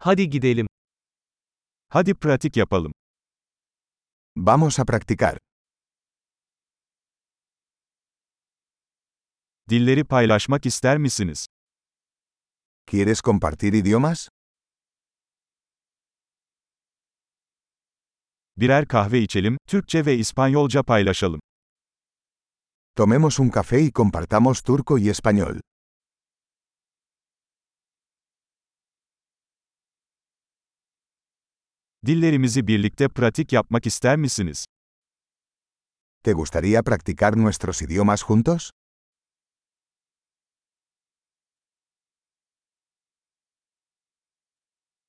Hadi gidelim. Hadi pratik yapalım. Vamos a practicar. Dilleri paylaşmak ister misiniz? ¿Quieres compartir idiomas? Birer kahve içelim, Türkçe ve İspanyolca paylaşalım. Tomemos un café y compartamos turco y español. Dillerimizi birlikte pratik yapmak ister misiniz? ¿Te gustaría practicar nuestros idiomas juntos?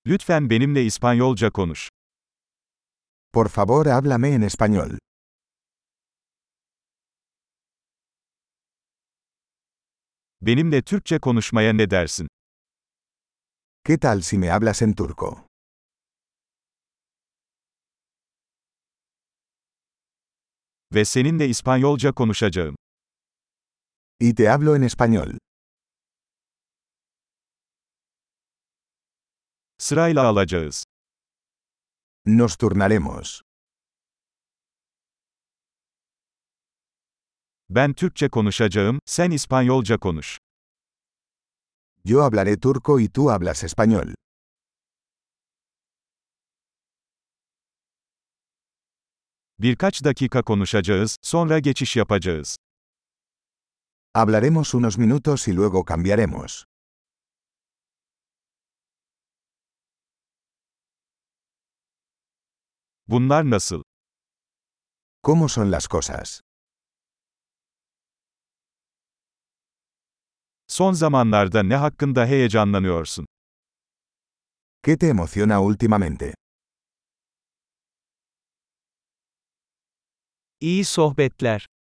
Lütfen benimle İspanyolca konuş. Por favor, háblame en español. Benimle Türkçe konuşmaya ne dersin? ¿Qué tal si me hablas en turco? Ve seninle İspanyolca konuşacağım. Y te hablo en español. Sırayla alacağız. Nos turnaremos. Ben Türkçe konuşacağım, sen İspanyolca konuş. Yo hablaré turco y tú hablas español. Birkaç dakika konuşacağız, sonra geçiş yapacağız. Hablaremos unos minutos y luego cambiaremos. Bunlar nasıl? ¿Cómo son las cosas? Son zamanlarda ne hakkında heyecanlanıyorsun? ¿Qué te emociona últimamente? İyi sohbetler.